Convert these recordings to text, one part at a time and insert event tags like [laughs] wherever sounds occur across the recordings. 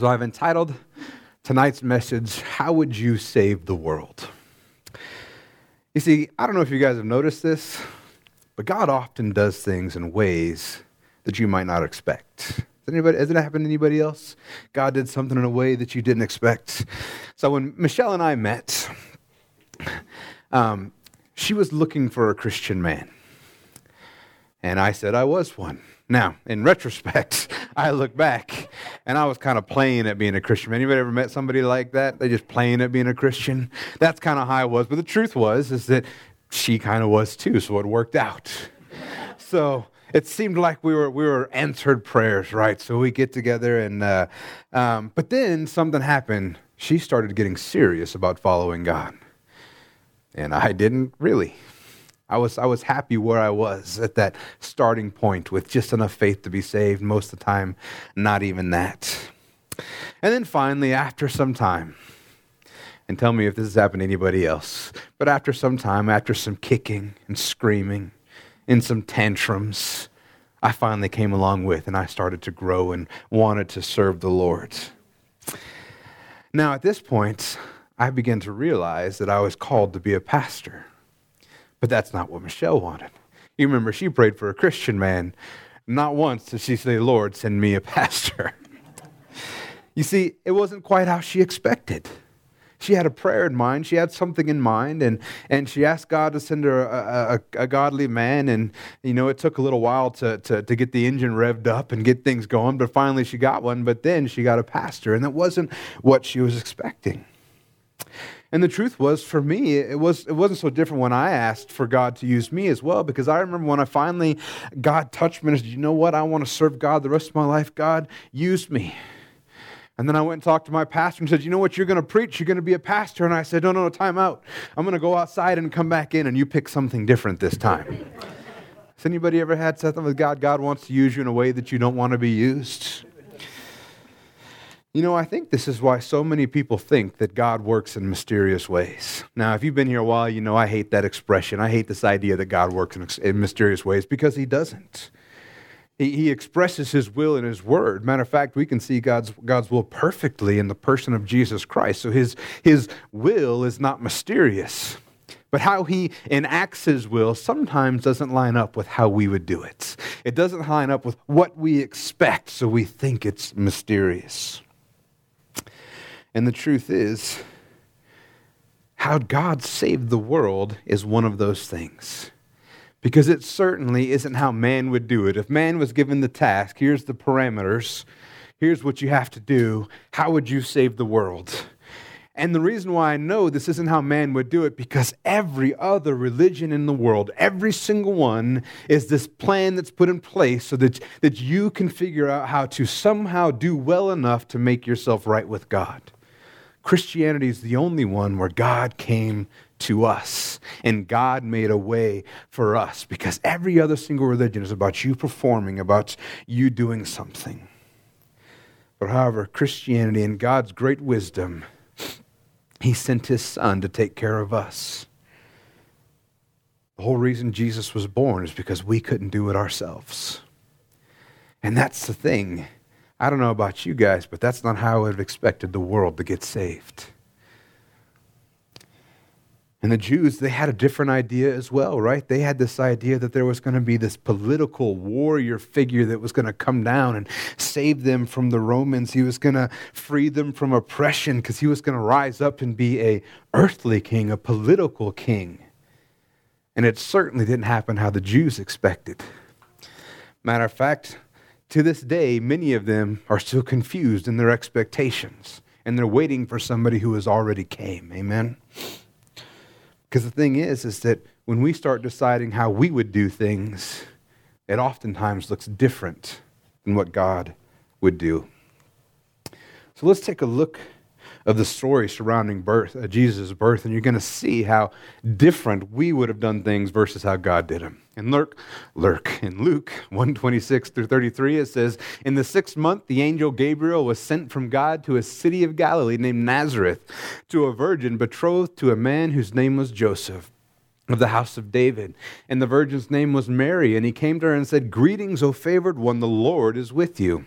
So I've entitled tonight's message, How Would You Save the World? You see, I don't know if you guys have noticed this, but God often does things in ways that you might not expect. Has, anybody, has it happened to anybody else? God did something in a way that you didn't expect. So when Michelle and I met, um, she was looking for a Christian man. And I said I was one. Now, in retrospect, I look back and I was kind of playing at being a Christian. Anybody ever met somebody like that? They just playing at being a Christian. That's kind of how I was. But the truth was is that she kind of was too, so it worked out. So it seemed like we were we were answered prayers, right? So we get together and, uh, um, but then something happened. She started getting serious about following God, and I didn't really. I was, I was happy where I was at that starting point with just enough faith to be saved. Most of the time, not even that. And then finally, after some time, and tell me if this has happened to anybody else, but after some time, after some kicking and screaming and some tantrums, I finally came along with and I started to grow and wanted to serve the Lord. Now, at this point, I began to realize that I was called to be a pastor. But that's not what Michelle wanted. You remember, she prayed for a Christian man. Not once did she say, Lord, send me a [laughs] pastor. you see, it wasn't quite how she expected. She had a prayer in mind. She had something in mind, and, and she asked God to send her a, a, a godly man. And, you know, it took a little while to, to, to get the engine revved up and get things going, but finally she got one. But then she got a pastor, and that wasn't what she was expecting. And the truth was, for me, it, was, it wasn't so different when I asked for God to use me as well, because I remember when I finally, God touched me and said, you know what? I want to serve God the rest of my life. God, use me. And then I went and talked to my pastor and said, You know what? You're going to preach. You're going to be a pastor. And I said, No, no, no, time out. I'm going to go outside and come back in, and you pick something different this time. Has anybody ever had something with God? God wants to use you in a way that you don't want to be used? You know, I think this is why so many people think that God works in mysterious ways. Now, if you've been here a while, you know I hate that expression. I hate this idea that God works in, in mysterious ways because He doesn't. He, he expresses His will in His Word. Matter of fact, we can see God's, God's will perfectly in the person of Jesus Christ. So His, his will is not mysterious. But how he enacts his will sometimes doesn't line up with how we would do it. It doesn't line up with what we expect, so we think it's mysterious. And the truth is, how God saved the world is one of those things. Because it certainly isn't how man would do it. If man was given the task, here's the parameters, here's what you have to do, how would you save the world? And the reason why I know this isn't how man would do it, because every other religion in the world, every single one, is this plan that's put in place so that, that you can figure out how to somehow do well enough to make yourself right with God. Christianity is the only one where God came to us and God made a way for us because every other single religion is about you performing, about you doing something. But however, Christianity in God's great wisdom, He sent His Son to take care of us. The whole reason Jesus was born is because we couldn't do it ourselves. And that's the thing I don't know about you guys, but that's not how I would have expected the world to get saved. And the Jews, they had a different idea as well, right? They had this idea that there was going to be this political warrior figure that was going to come down and save them from the Romans. He was going to free them from oppression because he was going to rise up and be a earthly king, a political king. And it certainly didn't happen how the Jews expected. Matter of fact, to this day, many of them are still confused in their expectations, and they're waiting for somebody who has already came. Amen? Because the thing is, is that when we start deciding how we would do things, it oftentimes looks different than what God would do. So let's take a look of the story surrounding birth, uh, Jesus' birth, and you're going to see how different we would have done things versus how God did them. And lurk, lurk. In Luke 126 through 33, it says, In the sixth month, the angel Gabriel was sent from God to a city of Galilee named Nazareth to a virgin betrothed to a man whose name was Joseph of the house of David. And the virgin's name was Mary. And he came to her and said, Greetings, O favored one, the Lord is with you.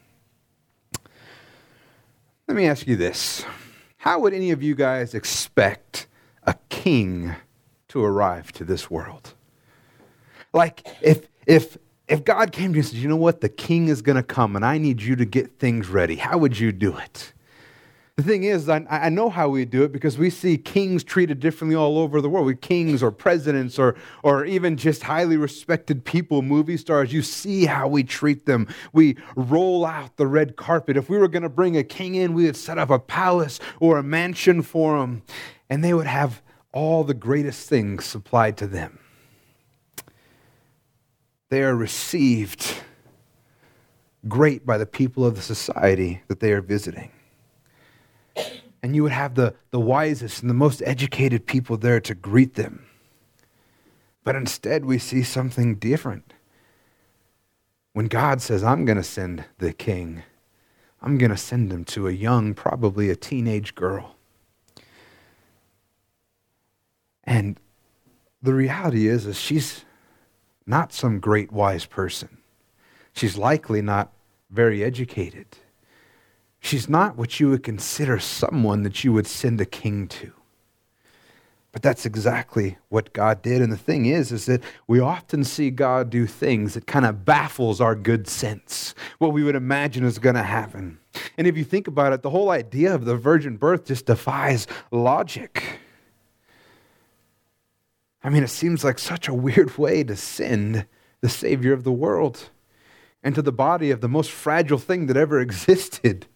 Let me ask you this How would any of you guys expect a king to arrive to this world? Like, if, if, if God came to you and said, you know what, the king is going to come and I need you to get things ready, how would you do it? The thing is, I, I know how we do it because we see kings treated differently all over the world. We kings or presidents or, or even just highly respected people, movie stars. You see how we treat them. We roll out the red carpet. If we were going to bring a king in, we would set up a palace or a mansion for him, and they would have all the greatest things supplied to them. They are received great by the people of the society that they are visiting and you would have the, the wisest and the most educated people there to greet them. But instead, we see something different. When God says, I'm going to send the king, I'm going to send him to a young, probably a teenage girl. And the reality is, is she's not some great wise person. She's likely not very educated. She's not what you would consider someone that you would send a king to. But that's exactly what God did. And the thing is, is that we often see God do things that kind of baffles our good sense, what we would imagine is going to happen. And if you think about it, the whole idea of the virgin birth just defies logic. I mean, it seems like such a weird way to send the Savior of the world into the body of the most fragile thing that ever [laughs] existed.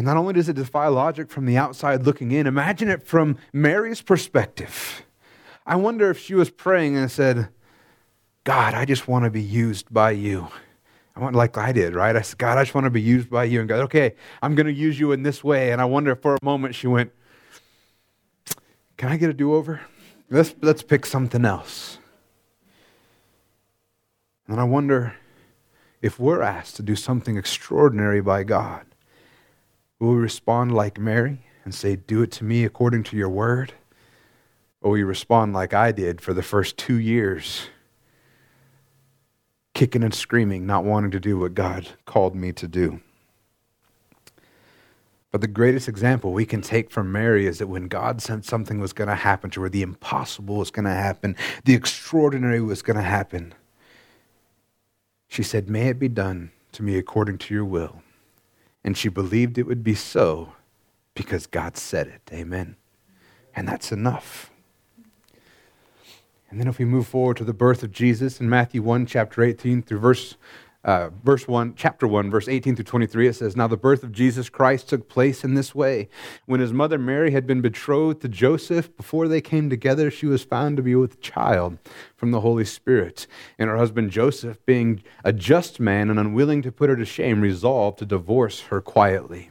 And not only does it defy logic from the outside looking in, imagine it from Mary's perspective. I wonder if she was praying and said, God, I just want to be used by you. I want, like I did, right? I said, God, I just want to be used by you. And God, okay, I'm going to use you in this way. And I wonder if for a moment she went, Can I get a do over? Let's, let's pick something else. And I wonder if we're asked to do something extraordinary by God Will we respond like Mary and say, Do it to me according to your word? Or will we respond like I did for the first two years, kicking and screaming, not wanting to do what God called me to do? But the greatest example we can take from Mary is that when God said something was going to happen to her, the impossible was going to happen, the extraordinary was going to happen, she said, May it be done to me according to your will. And she believed it would be so because God said it. Amen. And that's enough. And then if we move forward to the birth of Jesus in Matthew 1, chapter 18 through verse uh, verse 1, chapter 1, verse 18 through 23, it says, Now the birth of Jesus Christ took place in this way. When his mother Mary had been betrothed to Joseph, before they came together, she was found to be with child from the Holy Spirit. And her husband Joseph, being a just man and unwilling to put her to shame, resolved to divorce her quietly.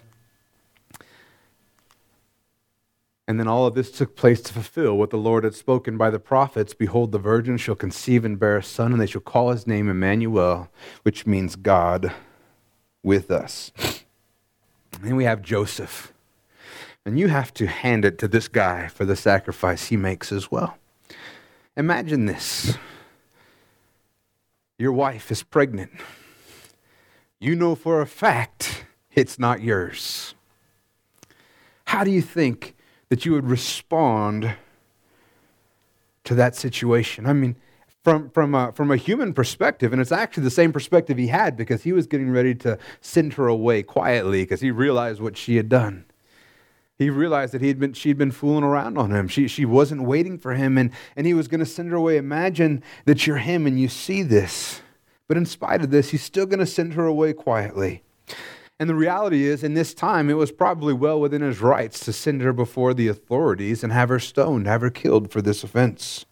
And then all of this took place to fulfill what the Lord had spoken by the prophets Behold, the virgin shall conceive and bear a son, and they shall call his name Emmanuel, which means God with us. And then we have Joseph. And you have to hand it to this guy for the sacrifice he makes as well. Imagine this your wife is pregnant. You know for a fact it's not yours. How do you think that you would respond to that situation. I mean, from, from, a, from a human perspective, and it's actually the same perspective he had because he was getting ready to send her away quietly because he realized what she had done. he realized that he'd been, she'd been fooling around on him. She, she wasn't waiting for him, and, and he was going to send her away. Imagine that you're him and you see this. But in spite of this, he's still going to send her away quietly. And the reality is, in this time, it was probably well within his rights to send her before the authorities and have her stoned, have her killed for this offense.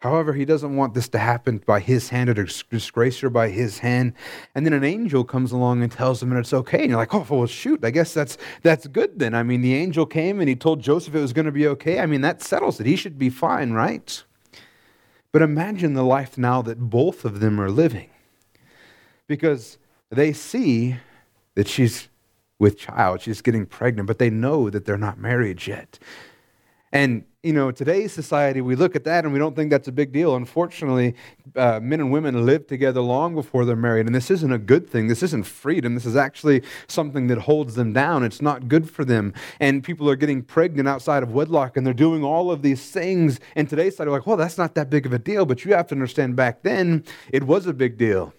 However, he doesn't want this to happen by his hand or disgrace her by his hand. And then an angel comes along and tells him, and it's okay. And you're like, oh, well, shoot, I guess that's, that's good then. I mean, the angel came and he told Joseph it was going to be okay. I mean, that settles it. He should be fine, right? But imagine the life now that both of them are living. Because they see that she's with child, she's getting pregnant, but they know that they're not married yet. And you know, today's society, we look at that and we don't think that's a big deal. Unfortunately, uh, men and women live together long before they're married, and this isn't a good thing. This isn't freedom. This is actually something that holds them down. It's not good for them. And people are getting pregnant outside of wedlock, and they're doing all of these things. And today's society, like, well, that's not that big of a deal. But you have to understand back then, it was a big deal.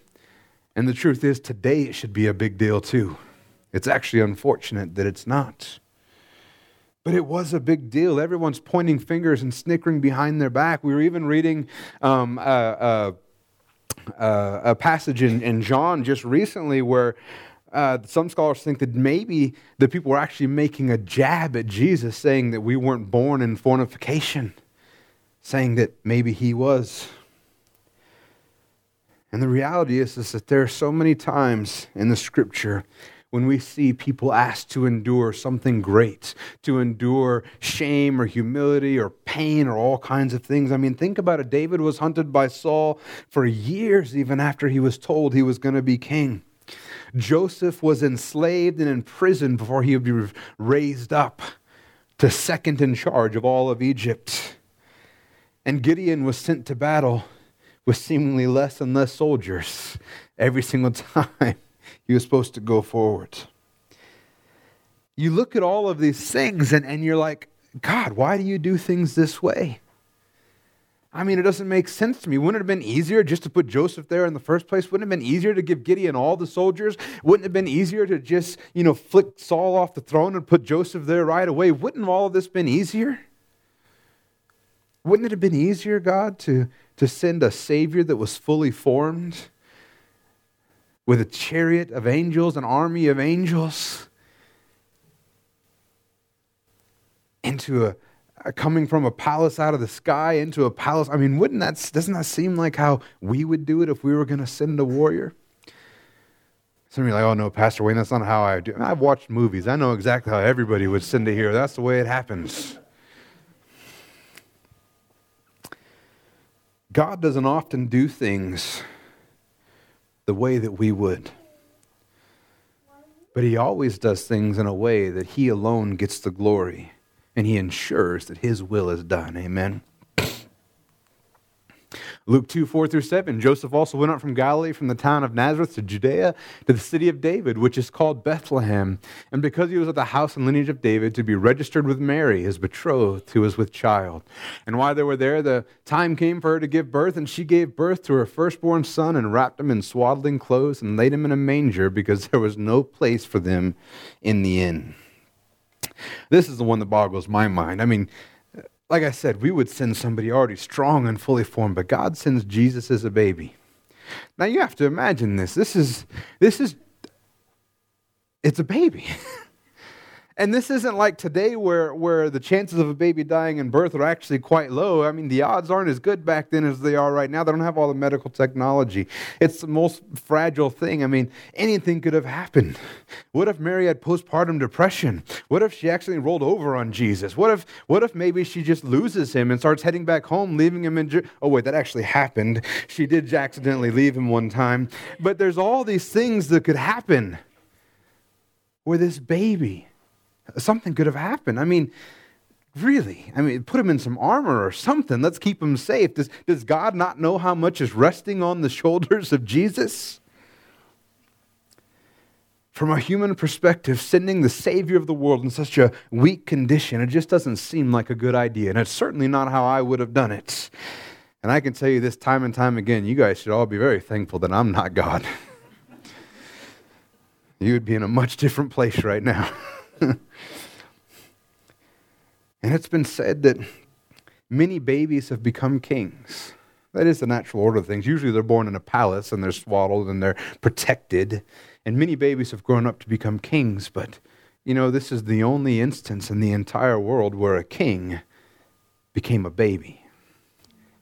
And the truth is, today it should be a big deal too. It's actually unfortunate that it's not. But it was a big deal. Everyone's pointing fingers and snickering behind their back. We were even reading um, a, a, a, passage in, in John just recently where uh, some scholars think that maybe the people were actually making a jab at Jesus, saying that we weren't born in fornication, saying that maybe he was. And the reality is, is that there are so many times in the scripture when we see people asked to endure something great, to endure shame or humility or pain or all kinds of things. I mean, think about it. David was hunted by Saul for years, even after he was told he was going to be king. Joseph was enslaved and in prison before he would be raised up to second in charge of all of Egypt. And Gideon was sent to battle with seemingly less and less soldiers every single time he was supposed to go forward. You look at all of these things and, and you're like, God, why do you do things this way? I mean, it doesn't make sense to me. Wouldn't it have been easier just to put Joseph there in the first place? Wouldn't it have been easier to give Gideon all the soldiers? Wouldn't it have been easier to just, you know, flick Saul off the throne and put Joseph there right away? Wouldn't all of this been easier? Wouldn't it have been easier, God, to, to send a Savior that was fully formed? with a chariot of angels, an army of angels, into a, a, coming from a palace out of the sky into a palace. I mean, wouldn't that doesn't that seem like how we would do it if we were going to send a warrior? Some of you are like, oh no, Pastor Wayne, that's not how I do. I've watched movies. I know exactly how everybody would send a hero. That's the way it happens. God doesn't often do things the way that we would. But he always does things in a way that he alone gets the glory and he ensures that his will is done. Amen. Luke 2, 4 through 7. Joseph also went up from Galilee, from the town of Nazareth to Judea, to the city of David, which is called Bethlehem. And because he was of the house and lineage of David, to be registered with Mary, his betrothed, who was with child. And while they were there, the time came for her to give birth, and she gave birth to her firstborn son, and wrapped him in swaddling clothes, and laid him in a manger, because there was no place for them in the inn. This is the one that boggles my mind. I mean, like I said, we would send somebody already strong and fully formed, but God sends Jesus as a baby. Now you have to imagine this. This is this is it's a baby. [laughs] And this isn't like today where, where the chances of a baby dying in birth are actually quite low. I mean, the odds aren't as good back then as they are right now. They don't have all the medical technology. It's the most fragile thing. I mean, anything could have happened. What if Mary had postpartum depression? What if she actually rolled over on Jesus? What if, what if maybe she just loses him and starts heading back home, leaving him in. oh, wait, that actually happened. She did accidentally leave him one time. But there's all these things that could happen where this baby something could have happened. I mean, really, I mean, put him in some armor or something. Let's keep him safe. Does, does God not know how much is resting on the [laughs] shoulders of Jesus? From a human perspective, sending the Savior of the world in such a weak condition, it just doesn't seem like a good idea. And it's certainly not how I would have done it. And I can tell you this time and time again you guys should all be very thankful that I'm not God. [laughs] you would be in a much different place right now. [laughs] [laughs] and it's been said that many babies have become kings. That is the natural order of things. Usually they're born in a palace and they're swaddled and they're protected. And many babies have grown up to become kings, but you know, this is the only instance in the entire world where a king became a baby.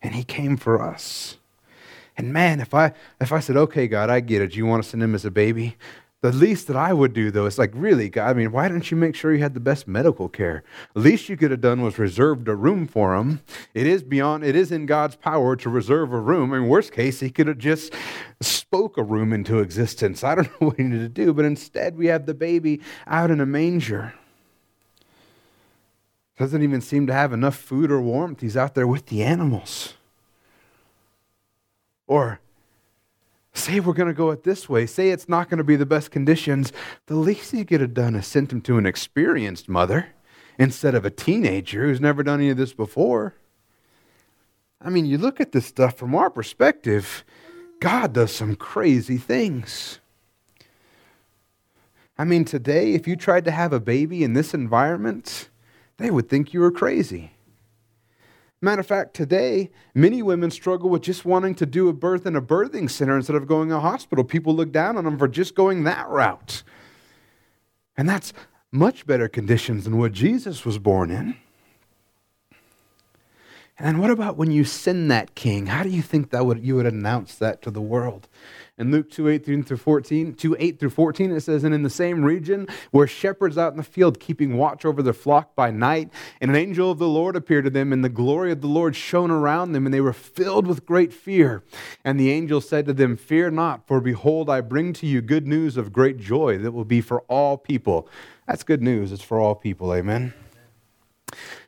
And he came for us. And man, if I if I said, "Okay, God, I get it. Do you want to send him as a baby?" The least that I would do, though, is like, really, God, I mean, why didn't you make sure you had the best medical care? The least you could have done was reserved a room for him. It is beyond, it is in God's power to reserve a room. In worst case, he could have just spoke a room into existence. I don't [laughs] know what he needed to do, but instead we have the baby out in a manger. Doesn't even seem to have enough food or warmth. He's out there with the animals. Or Say we're going to go it this way. Say it's not going to be the best conditions. The least you could have done is sent him to an experienced mother instead of a teenager who's never done any of this before. I mean, you look at this stuff from our perspective, God does some crazy things. I mean, today, if you tried to have a baby in this environment, they would think you were crazy. Matter of fact, today, many women struggle with just wanting to do a birth in a birthing center instead of going to a hospital. People look down on them for just going that route. And that's much better conditions than what Jesus was born in. And then what about when you send that king? How do you think that would you would announce that to the world? In Luke 2 8 through 14, 2 8 through 14, it says, And in the same region were shepherds out in the field keeping watch over their flock by night, and an angel of the Lord appeared to them, and the glory of the Lord shone around them, and they were filled with great fear. And the angel said to them, Fear not, for behold, I bring to you good news of great joy that will be for all people. That's good news. It's for all people. Amen.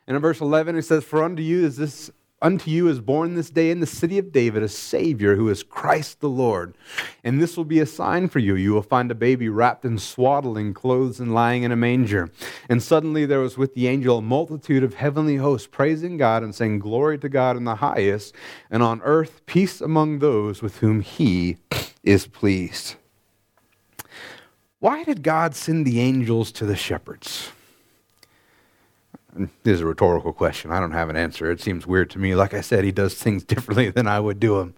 And in verse 11, it says, For unto you is this Unto you is born this day in the city of David a Savior who is Christ the Lord. And this will be a sign for you. You will find a baby wrapped in swaddling clothes and lying in a manger. And suddenly there was with the angel a multitude of heavenly hosts praising God and saying, Glory to God in the highest, and on earth peace among those with whom he is pleased. Why did God send the angels to the shepherds? This is a rhetorical question. I don't have an answer. It seems weird to me. Like I said, he does things [laughs] differently than I would do them.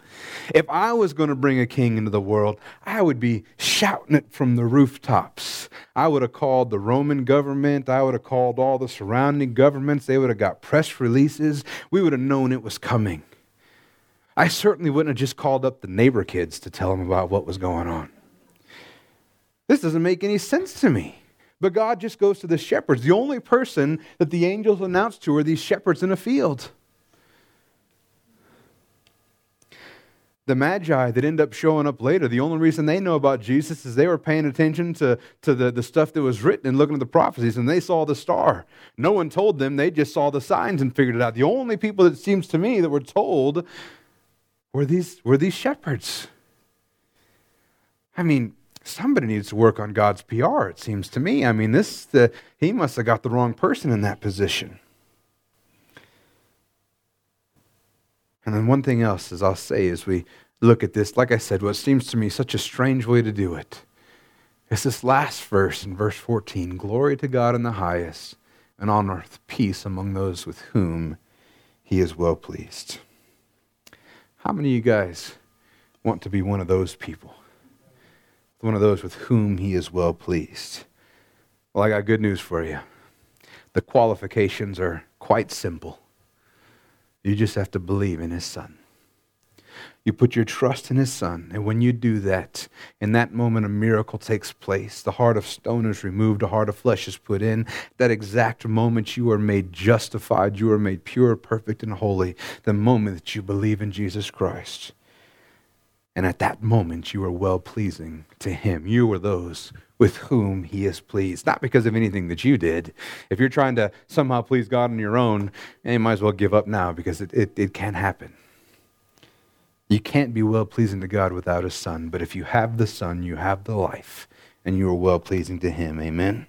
If I was going to bring a king into the world, I would be shouting it from the rooftops. I would have called the Roman government. I would have called all the surrounding governments. They would have got press releases. We would have known it was coming. I certainly wouldn't have just called up the neighbor kids to tell them about what was going on. This doesn't make any sense to me. But God just goes to the shepherds. The only person that the angels announce to are these shepherds in a field. The magi that end up showing up later, the only reason they know about Jesus is they were paying attention to, to the, the stuff that was written and looking at the prophecies, and they saw the star. No one told them, they just saw the signs and figured it out. The only people that seems to me that were told were these, were these shepherds. I mean, somebody needs to work on God's PR, it seems to me. I mean, this the, he must have got the wrong person in that position. And then one thing else, as I'll say, as we look at this, like I said, what seems to me such a strange way to do it is this last verse in verse 14 Glory to God in the highest, and on earth peace among those with whom he is well pleased. How many of you guys want to be one of those people? One of those with whom he is well pleased. Well, I got good news for you. The qualifications are quite simple. You just have to believe in his son. You put your trust in his son, and when you do that, in that moment a miracle takes place. The heart of stone is removed, a heart of flesh is put in. That exact moment you are made justified, you are made pure, perfect, and holy. The moment that you believe in Jesus Christ. And at that moment, you are well pleasing to him. You are those with whom he is pleased, not because of anything that you did. If you're trying to somehow please God on your own, eh, you might as well give up now because it, it, it can't happen. You can't be well pleasing to God without a son, but if you have the son, you have the life, and you are well pleasing to him. Amen.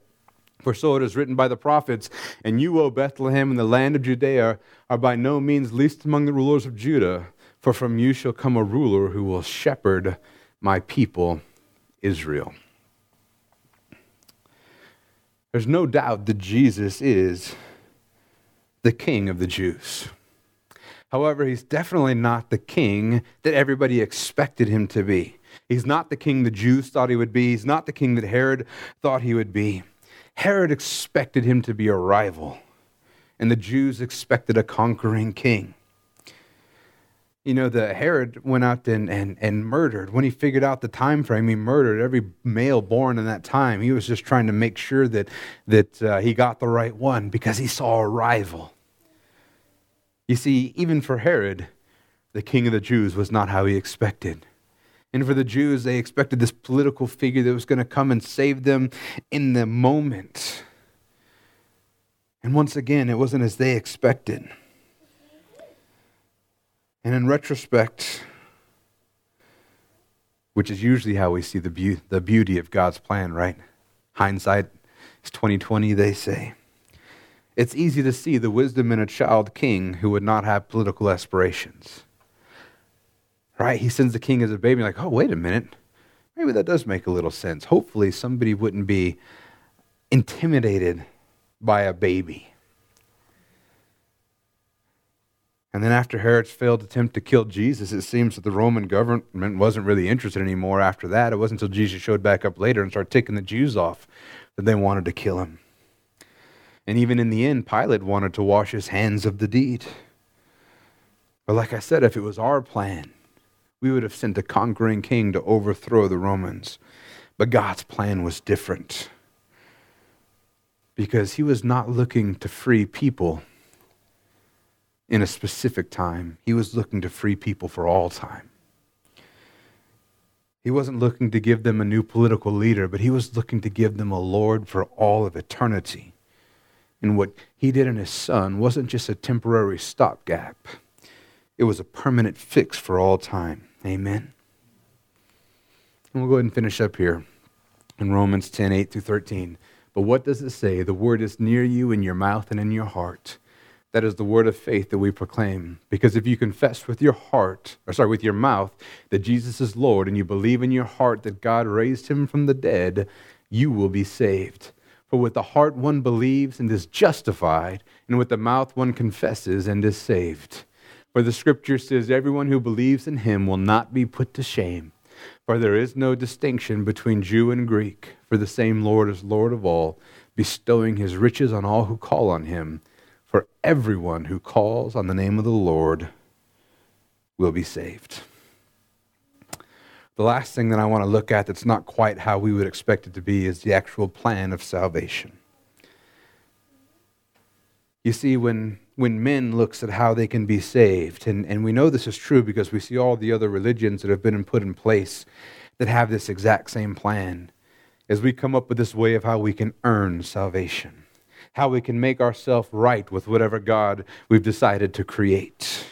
For so it is written by the prophets, And you, O Bethlehem, in the land of Judea, are by no means least among the rulers of Judah, for from you shall come a ruler who will shepherd my people, Israel. There's no doubt that Jesus is the king of the Jews. However, he's definitely not the king that everybody expected him to be. He's not the king the Jews thought he would be. He's not the king that Herod thought he would be. Herod expected him to be a rival, and the Jews expected a conquering king. You know, the Herod went out and, and, and murdered. When he figured out the time frame, he murdered every male born in that time. He was just trying to make sure that, that uh, he got the right one because he saw a rival. You see, even for Herod, the king of the Jews was not how he expected. And for the Jews, they expected this political figure that was going to come and save them in the moment. And once again, it wasn't as they expected. And in retrospect, which is usually how we see the, be- the beauty of God's plan, right? Hindsight is 2020, they say. It's easy to see the wisdom in a child king who would not have political aspirations right? He sends the king as a baby, like, oh, wait a minute. Maybe that does make a little sense. Hopefully, somebody wouldn't be intimidated by a baby. And then, after Herod's failed attempt to kill Jesus, it seems that the Roman government wasn't really interested anymore after that. It wasn't until Jesus showed back up later and started taking the Jews off that they wanted to kill him. And even in the end, Pilate wanted to wash his hands of the deed. But like I said, if it was our plan, we would have sent a conquering king to overthrow the Romans. But God's plan was different because he was not looking to free people in a specific time, he was looking to free people for all time. He wasn't looking to give them a new political leader, but he was looking to give them a Lord for all of eternity. And what he did in his son wasn't just a temporary stopgap, it was a permanent fix for all time. Amen. And we'll go ahead and finish up here in Romans 10 8 through 13. But what does it say? The word is near you in your mouth and in your heart. That is the word of faith that we proclaim. Because if you confess with your heart, or sorry, with your mouth, that Jesus is Lord, and you believe in your heart that God raised him from the dead, you will be saved. For with the heart one believes and is justified, and with the mouth one confesses and is saved. For the scripture says, Everyone who believes in him will not be put to shame. For there is no distinction between Jew and Greek, for the same Lord is Lord of all, bestowing his riches on all who call on him. For everyone who calls on the name of the Lord will be saved. The last thing that I want to look at that's not quite how we would expect it to be is the actual plan of salvation. You see, when when men looks at how they can be saved. And, and we know this is true because we see all the other religions that have been put in place that have this exact same plan. As we come up with this way of how we can earn salvation, how we can make ourselves right with whatever God we've decided to create.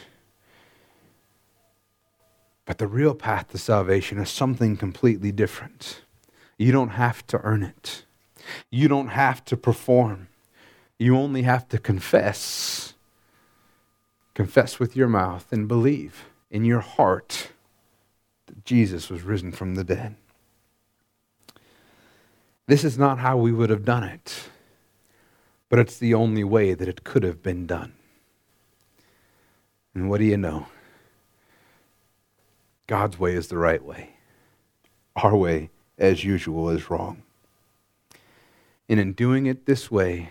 But the real path to salvation is something completely different. You don't have to earn it. You don't have to perform. You only have to confess confess with your mouth and believe in your heart that Jesus was risen from the dead. This is not how we would have done it, but it's the only way that it could have been done. And what do you know? God's way is the right way. Our way, as usual, is wrong. And in doing it this way,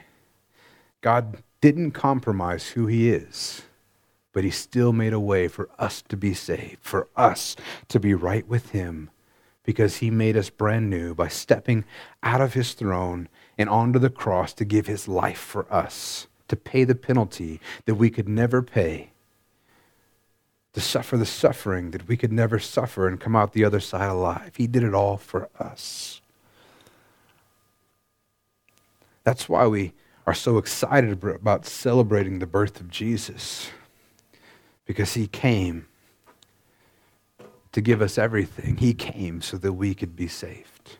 God didn't compromise who He is but he still made a way for us to be saved, for us to be right with him, because he made us brand new by stepping out of his throne and onto the cross to give his life for us, to pay the penalty that we could never pay, to suffer the suffering that we could never suffer and come out the other side alive. He did it all for us. That's why we are so excited about celebrating the birth of Jesus, because he came to give us everything. He came so that we could be saved.